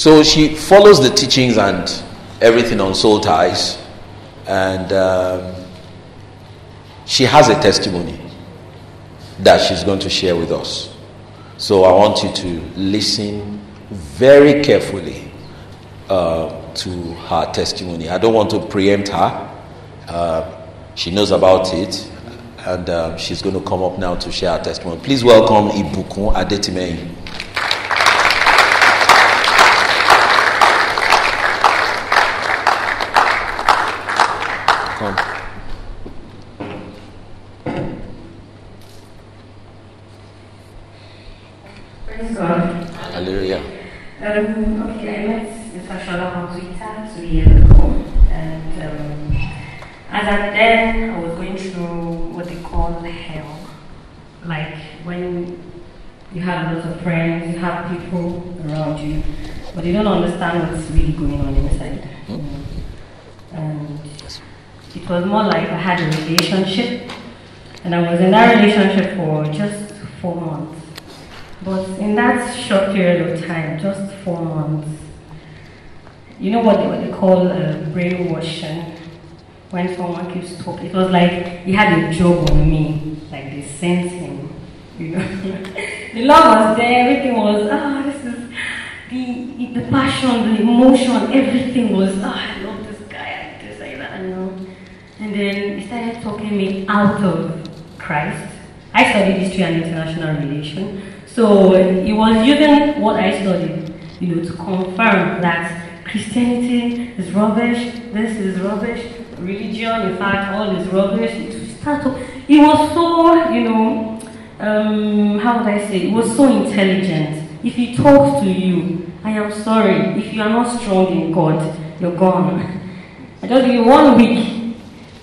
So she follows the teachings and everything on soul ties, and um, she has a testimony that she's going to share with us. So I want you to listen very carefully uh, to her testimony. I don't want to preempt her. Uh, she knows about it, and uh, she's going to come up now to share her testimony. Please welcome Ibukun Adetimehin. Praise God. Hallelujah. Um, okay, I met Mr. Shola on Twitter two years ago, and um, as at then, I was going through what they call hell. Like when you have lots of friends, you have people around you, but you don't understand what's really going on inside. you know. And it was more like I had a relationship, and I was in that relationship for just four months. But in that short period of time, just four months, you know what they, what they call uh, brainwashing? When someone keeps talking, it was like he had a job on me, like they sent him. You know, the love was there, everything was ah, this is the the passion, the emotion, everything was ah, I love this guy, I this, like that, you know. And then he started talking me out of Christ. I studied history and international relations. So he was using what I studied, you know, to confirm that Christianity is rubbish, this is rubbish, religion, in fact, all is rubbish. It start to, he was so, you know, um, how would I say, he was so intelligent. If he talks to you, I am sorry, if you are not strong in God, you're gone. I just give you one week,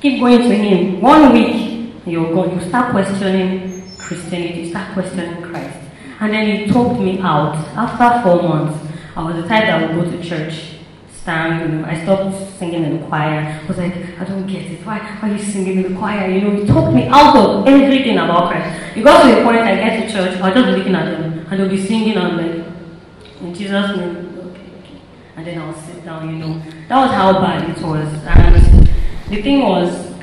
keep going to him, one week, you're gone. You start questioning Christianity, you start questioning Christ. And then he talked me out. After four months, I was the type that would go to church, stand, you know, I stopped singing in the choir. I was like, I don't get it. Why, why are you singing in the choir? You know, he talked me out of everything about Christ. It got to the point I get to church, I'll just be looking at them, and they'll be singing, and I'm like, in Jesus' name. And then I'll sit down, you know. That was how bad it was. And the thing was,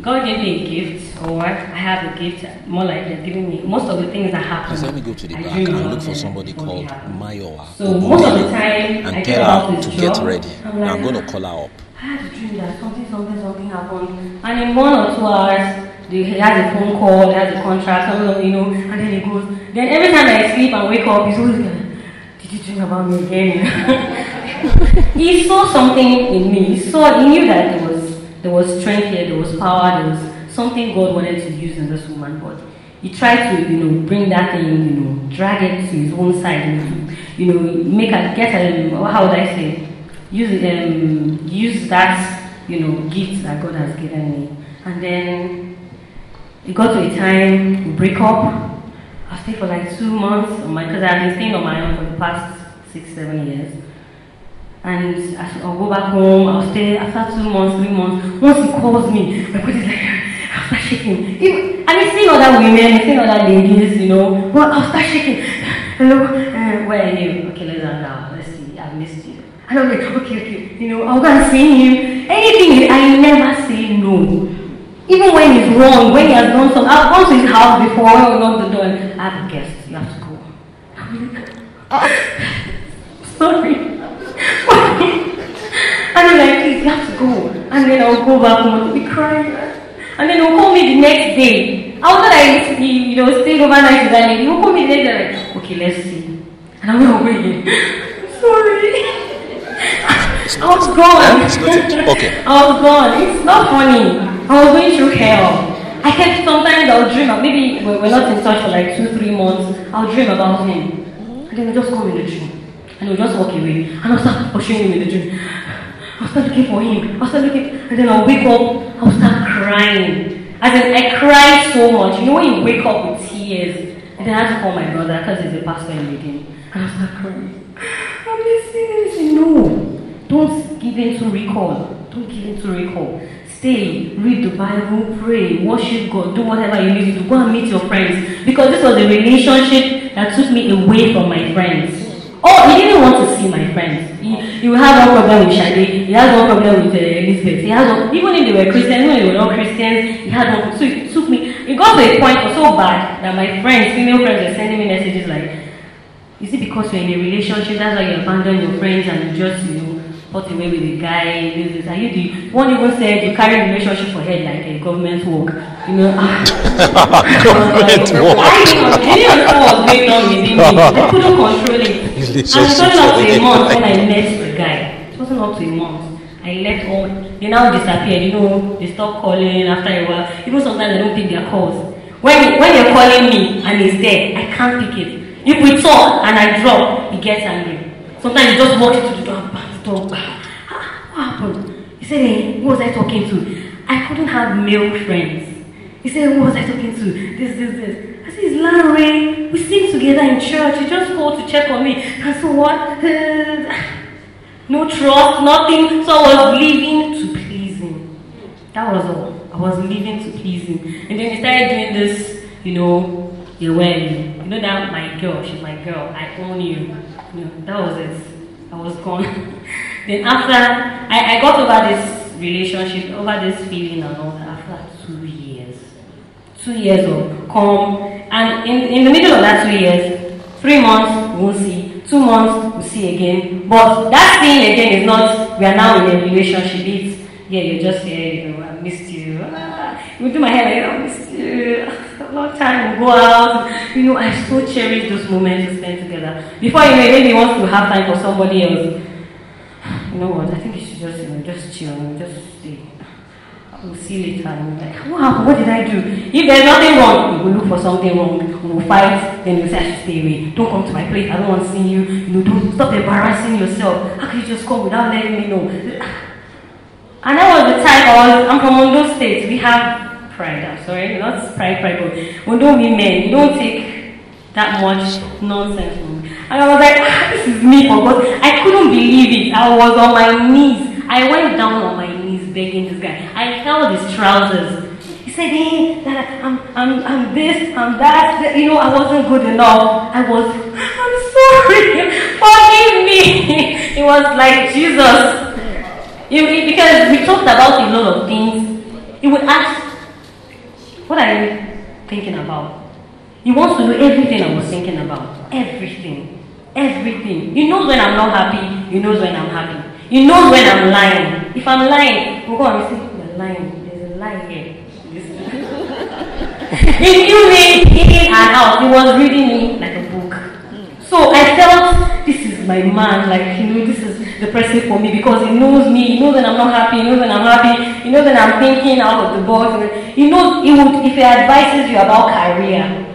God gave me a gift, or what I have a gift, more like He's giving me most of the things that happen. Please let me go to the I back and look for somebody called. Mayowa. So most of the time, I and think tell her to get job, ready. I'm like, I'm going to call her up. I had a dream that something, something, something happened, and in one or two hours, he has a phone call, he has a contract, something, you know, and then he goes. Then every time I sleep and wake up, he's always like, "Did you dream about me again?" he saw something in me. He saw, he knew that there was there was strength here, there was power, there was something God wanted to use in this woman, but he tried to, you know, bring that thing, you know, drag it to his own side, you know, you know make her get a, how would I say, use um, use that, you know, gift that God has given me, and then it got to a time we break up. I stayed for like two months on my because I've been staying on my own for the past six, seven years. And I- I'll go back home, I'll stay after two months, three months. Once he calls me, my body's like, I'll start shaking. He's seeing other women, he's seeing other ladies, you know. But I'll start shaking. Hello, uh, where are you? Okay, let's hang out. Let's see, I've missed you. And I'm like, okay, okay, you know, I'll go and see him. Anything, I never say no. Even when he's wrong, when he has done something, I've gone to his house before, when I knock the door, and I have a guest, you have to go. I'm like, sorry. And I'm like, please, you have to go. And then I'll go back home and be crying. And then he'll call me the next day. After I, he, you know, stayed overnight with that lady, he'll call me the next day, like, okay, let's see. And I'm going to go again. sorry. I was gone. Okay. I was gone. It's not funny. I was going through hell. I kept sometimes I'll dream of maybe we're we're not in touch for like two, three months. I'll dream about him. And then he'll just come in the dream. And he'll just walk away. And I'll start pursuing him in the dream. I'll start looking for him. I'll start looking and then I'll wake up, I'll start crying. As in I cried so much. You know when you wake up with tears. And then I had to call my brother because he's a pastor in Medellin. And I'll start crying. I'm listening. I no. Don't give in to recall. Don't give in to recall. Stay, read the Bible, pray, worship God, do whatever you need to do. Go and meet your friends. Because this was a relationship that took me away from my friends. Oh, he didn't want to see my friends. He, will have one problem with Shade. He has one problem with uh, Elizabeth. He has one, even if they were Christians, even if they were not Christians, he had one. So it took me. It got to a point so bad that my friends, female friends, were sending me messages like, "Is it because you're in a relationship that's why you abandon your friends and you just you know got away with a guy? This, this. Are you the one even said you carry relationship for head like a government work? You know." Government work. I didn't understand what was going on within me. I couldn't control it. And it Relationship wasn't up to a month when I met the guy. It wasn't up to a month. I left all. They now disappeared. You know, they stop calling after a while. Even sometimes I don't pick their calls. When when they're calling me and he's there, I can't pick it. If we talk and I drop, he gets angry. Sometimes he just walks into the door and bangs door. Ah, What happened? He said, hey, who was I talking to? I couldn't have male friends. He said, who was I talking to? This, this, this. I said, it's Larry. We sing together in church. He just called to check on me. And so what? no trust, nothing. So I was living to please him. That was all. I was living to please him. And then he started doing this, you know, you well, you know that my girl, she's my girl. I own you. you know, that was it. I was gone. then after I, I got over this relationship, over this feeling and all that after two years. Two years of calm. And in, in the middle of that two years, three months we won't see, two months we'll see again. But that seeing again is not we are now in a relationship. It's yeah, you're just here, you know, I missed you. Ah, you do my hair I missed you. Long time we go out. You know, I so cherish those moments we spend together. Before you know maybe he wants to have time for somebody else. You know what? I think you should just you know just chill, just stay. We'll see later. And like, what happened? What did I do? If there's nothing wrong, you will look for something wrong. We'll fight. Then you say, stay away. Don't come to my place. I don't want to see you. You know, don't stop embarrassing yourself. How can you just come without letting me know? And that was the time I was, I'm from Ondo State. We have pride. I'm sorry, not pride, pride, but Ondo women, you don't take that much nonsense from me. And I was like, ah, this is me for God. I couldn't believe it. I was on my knees. I went down on my knees begging this guy. I held his trousers. He said, hey, I'm, I'm, I'm this, I'm that. You know, I wasn't good enough. I was, I'm sorry. Forgive me. It was like Jesus. Because we talked about a lot of things. He would ask, What are you thinking about? He wants to know everything I was thinking about. Everything. Everything. He knows when I'm not happy. He knows when I'm happy. He knows when I'm lying. If I'm lying, we'll go and say, You're lying. There's a lie here. he knew me in and out. He was reading me like a book. So I felt my man, like you know, this is the person for me because he knows me, he knows when I'm not happy, he knows when I'm happy, he knows when I'm thinking out of the box. He knows he would if he advises you about career,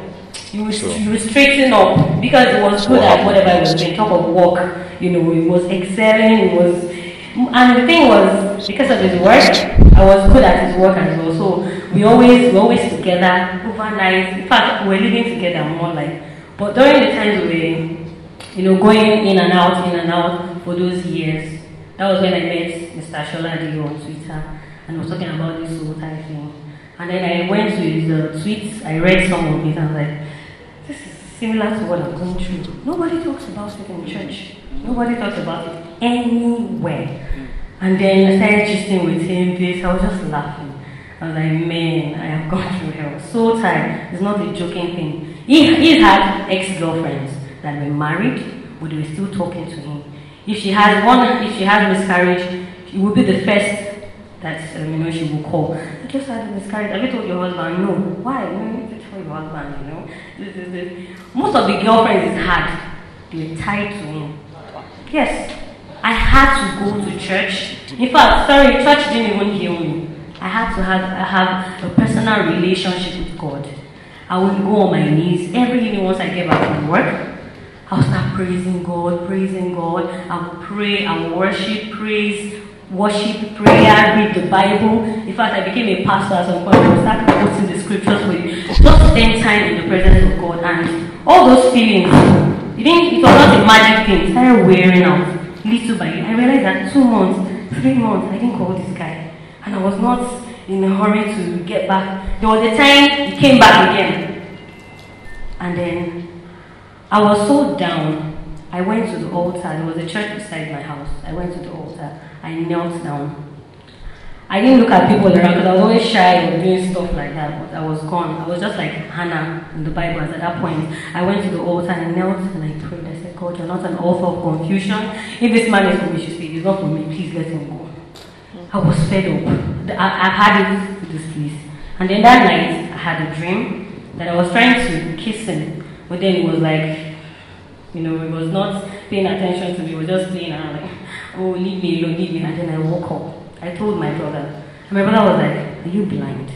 you will, Sure. you straighten up because he was good at whatever he was doing. top of work, you know, he was excelling, he was and the thing was because of his work, I was good at his work as well. So we always we always together overnight. In fact, we were living together more like. But during the times we were, you know, going in and out, in and out for those years, that was when I met Mr. Shola Dio on Twitter and was talking about this whole type thing. And then I went to his uh, tweets, I read some of it, and I was like, this is similar to what I'm going through. Nobody talks about it in church. Nobody talks about it anywhere. And then I started gisting with him, this, I was just laughing. I was like, man, I have gone through hell. So tired. It's not a joking thing. He, he had ex-girlfriends that were married, they were still talking to him. If she has one, if she has miscarriage, it will be the first that um, you know she will call. I just had a miscarriage. Have you told your husband? No. Why? You need to tell your husband. You know, this, this, this. Most of the girlfriends is hard. they were tied to him. Yes, I had to go to church. In fact, sorry, church didn't even heal me. I had to have have a personal relationship with God. I would go on my knees every evening once I get back from work. I would start praising God, praising God. I would pray, I would worship, praise, worship, prayer, read the Bible. In fact, I became a pastor at some point. I would start quoting the scriptures with. Just spend time in the presence of God and all those feelings. It, didn't, it was not a magic thing. It started wearing out little by little. I realized that two months, three months, I didn't call this guy. And I was not in a hurry to get back. There was a time he came back again. And then I was so down. I went to the altar. There was a church beside my house. I went to the altar. I knelt down. I didn't look at people around because I was always shy of doing stuff like that, but I was gone. I was just like Hannah in the Bible. At that point, I went to the altar and I knelt and I prayed. I said, God, you're not an author of confusion. If this man is for me, you say, it's not for me. Please let him go. I was fed up. I, have had it with this place. And then that night, I had a dream that I was trying to kiss him, but then it was like, you know, it was not paying attention to me. It was just playing around like, oh, leave me alone, leave me. And then I woke up. I told my brother. And my brother was like, are you blind?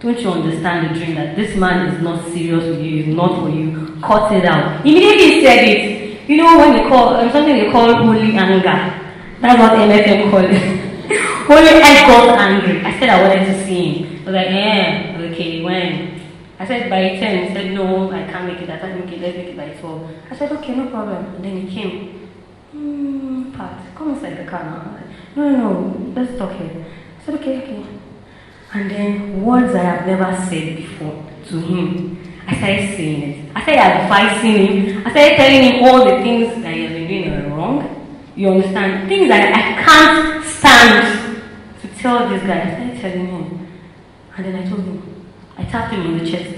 Don't you understand the dream that this man is not serious with you, is not for you? Cut it out. Immediately he said it. You know when they call, um, something they call holy anger. That's what MFM call it. Holy I got angry. I said I wanted to see him. I was like, yeah, okay, when? I said by 10. He said, no, I can't make it. I make it. Let's make it by 12. I said, okay, no problem. And then he came. Hmm, Pat, come inside the car now. No, no, no, let's talk here. I said, okay, okay. And then words I have never said before to him. I started saying it. I started advising him. I started telling him all the things that he has been doing wrong. You understand? Things that I can't stand to tell this guy, I started telling him. And then I told him, I tapped him on the chest,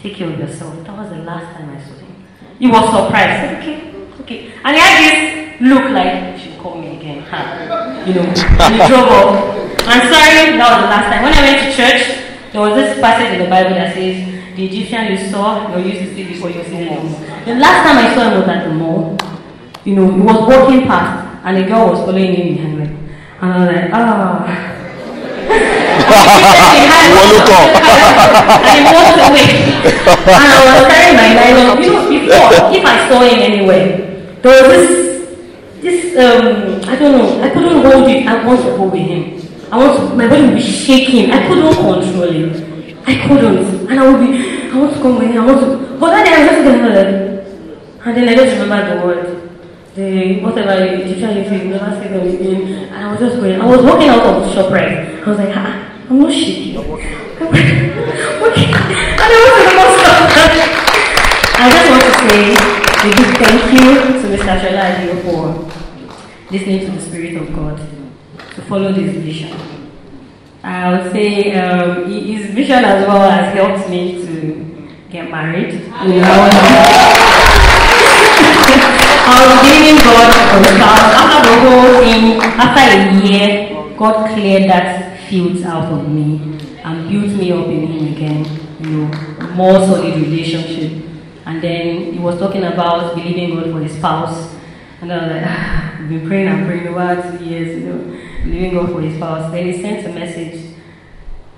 take care of yourself. That was the last time I saw him. He was surprised. Okay, okay. And he had this look like, she call me again. Huh? You know, and he drove off. I'm sorry, that was the last time. When I went to church, there was this passage in the Bible that says, the Egyptian you saw, you used to see before you see him. The last time I saw him was at the mall. You know, he was walking past, and a girl was following him behind me. And I was like, ah. Oh wọ́n ló kàn. and I was carrying my nylon you know before if I saw him anywhere there was this this um I don't know I couldn't hold it I want to hold with him I want to my body would be shaking I couldn't control it I couldn't and I would be I want to come with him I want to but that day I just going and then I just remember the word the whatever Egyptian you never say them again. And I was just going. I was walking out of the shop right. I was like, ah, I'm not okay. And I was in the most I just want to say a big thank you to Mr. Shola Adio for listening to the Spirit of God to follow this vision. I would say um, his vision as well has helped me to get married. I was believing God for the. After the whole thing, after a year, God cleared that field out of me and built me up in Him again. You know, more solid relationship. And then he was talking about believing God for his spouse. And I was like, ah, I've been praying and praying over two years, you know, believing God for his spouse. Then he sent a message,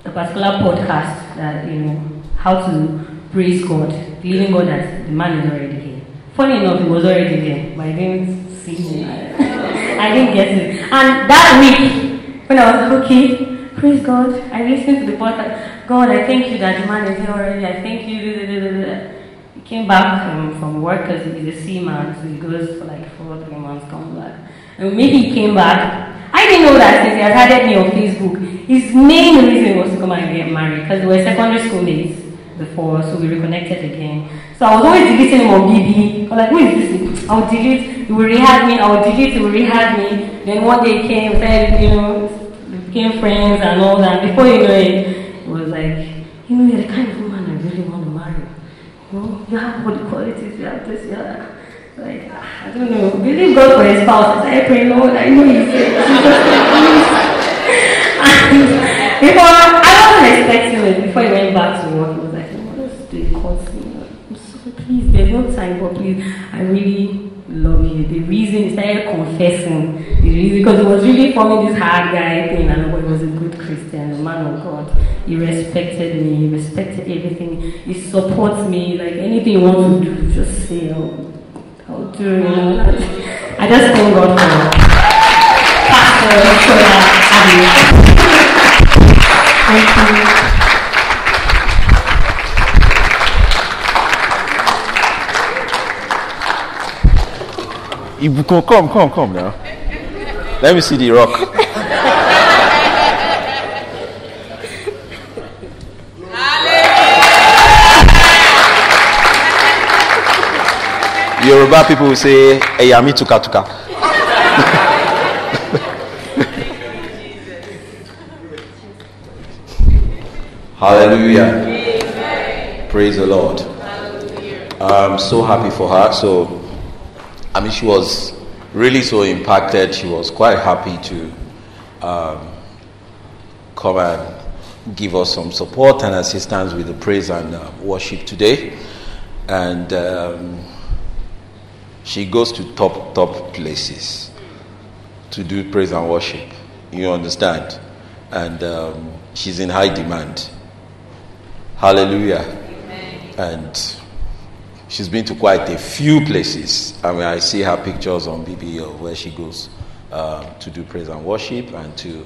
a particular podcast that, you know, how to praise God, believing God that the man is already here. Funny enough, he was already there, but I didn't see him. I didn't get it. And that week, when I was okay, praise God, I listened to the podcast. God, I thank you that the man is here already. I thank you. He came back from work because he's a seaman, so he goes for like four, or three months, comes back. And maybe he came back. I didn't know that since he had added me on Facebook. His main reason was to come and get married because we were secondary school days before, so we reconnected again. So I was always deleting him on BB. I was like, who is this? I would delete, he would rehab me, I would delete, he would rehab me. Then one day he came, said, you know, became friends and all that. Before you know it, it was like, you know, you're the kind of woman I really want to marry. You know, you have all the qualities, you have this, you have that. like, I don't know, believe God for his spouse. I praying, Lord, I know he's and before, I wasn't expecting it. Before he went back to work, he was like, let's do it, please, there's no time, but please, I really love you. The reason he started confessing, because it was really forming this hard guy thing, and he was a good Christian, a man of God. He respected me, he respected everything. He supports me, like anything you want to do, just say, I'll, I'll do, you know. I just thank God for Pastor Thank you. Ibukun, come, come, come now. Let me see the rock. Yoruba people will say, Eyami tuka tuka. Hallelujah. Amen. Praise the Lord. I'm so happy for her. So, I mean, she was really so impacted. She was quite happy to um, come and give us some support and assistance with the praise and uh, worship today. And um, she goes to top, top places to do praise and worship. You understand? And um, she's in high demand. Hallelujah. Amen. And she's been to quite a few places. I mean, I see her pictures on BBO where she goes uh, to do praise and worship and to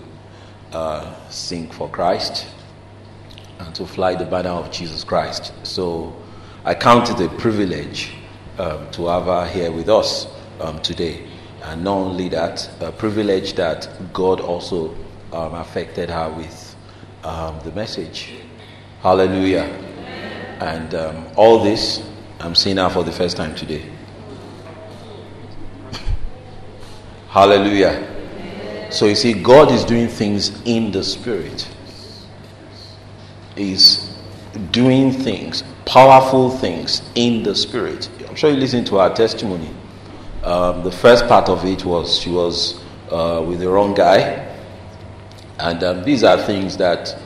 uh, sing for Christ and to fly the banner of Jesus Christ. So I count it a privilege um, to have her here with us um, today. And not only that, a privilege that God also um, affected her with um, the message. Hallelujah. And um, all this, I'm seeing her for the first time today. Hallelujah. So you see, God is doing things in the spirit. He's doing things, powerful things in the spirit. I'm sure you listened to our testimony. Um, the first part of it was she was uh, with the wrong guy, and um, these are things that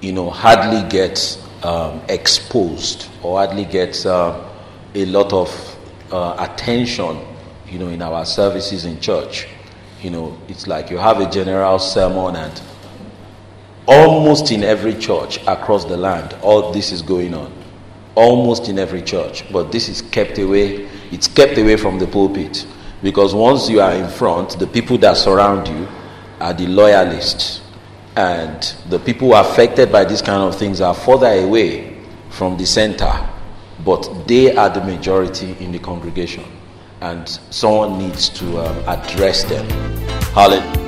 you know hardly get um, exposed or hardly get uh, a lot of uh, attention, you know, in our services in church. You know, it's like you have a general sermon and almost in every church across the land, all this is going on. Almost in every church. But this is kept away, it's kept away from the pulpit. Because once you are in front, the people that surround you are the loyalists. And the people affected by these kind of things are further away from the center. But they are the majority in the congregation and someone needs to um, address them. Hallelujah.